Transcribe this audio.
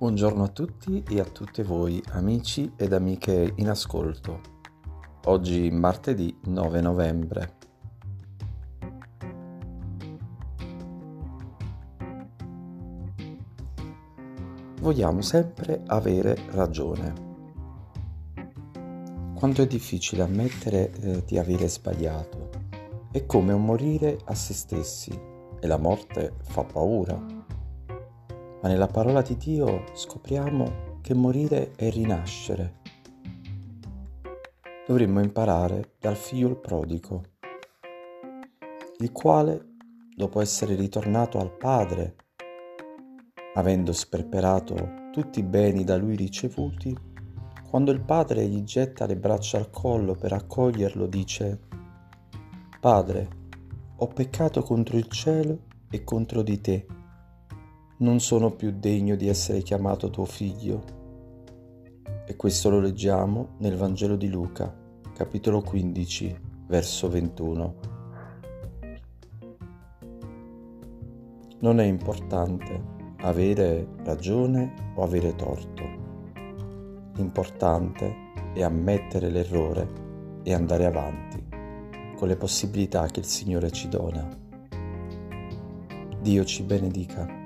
Buongiorno a tutti e a tutte voi amici ed amiche in ascolto. Oggi martedì 9 novembre. Vogliamo sempre avere ragione. Quanto è difficile ammettere eh, di avere sbagliato. È come un morire a se stessi e la morte fa paura ma nella parola di Dio scopriamo che morire è rinascere. Dovremmo imparare dal figlio prodigo, il quale, dopo essere ritornato al Padre, avendo sperperato tutti i beni da lui ricevuti, quando il padre gli getta le braccia al collo per accoglierlo, dice, Padre, ho peccato contro il cielo e contro di te non sono più degno di essere chiamato tuo figlio. E questo lo leggiamo nel Vangelo di Luca, capitolo 15, verso 21. Non è importante avere ragione o avere torto. L'importante è ammettere l'errore e andare avanti con le possibilità che il Signore ci dona. Dio ci benedica.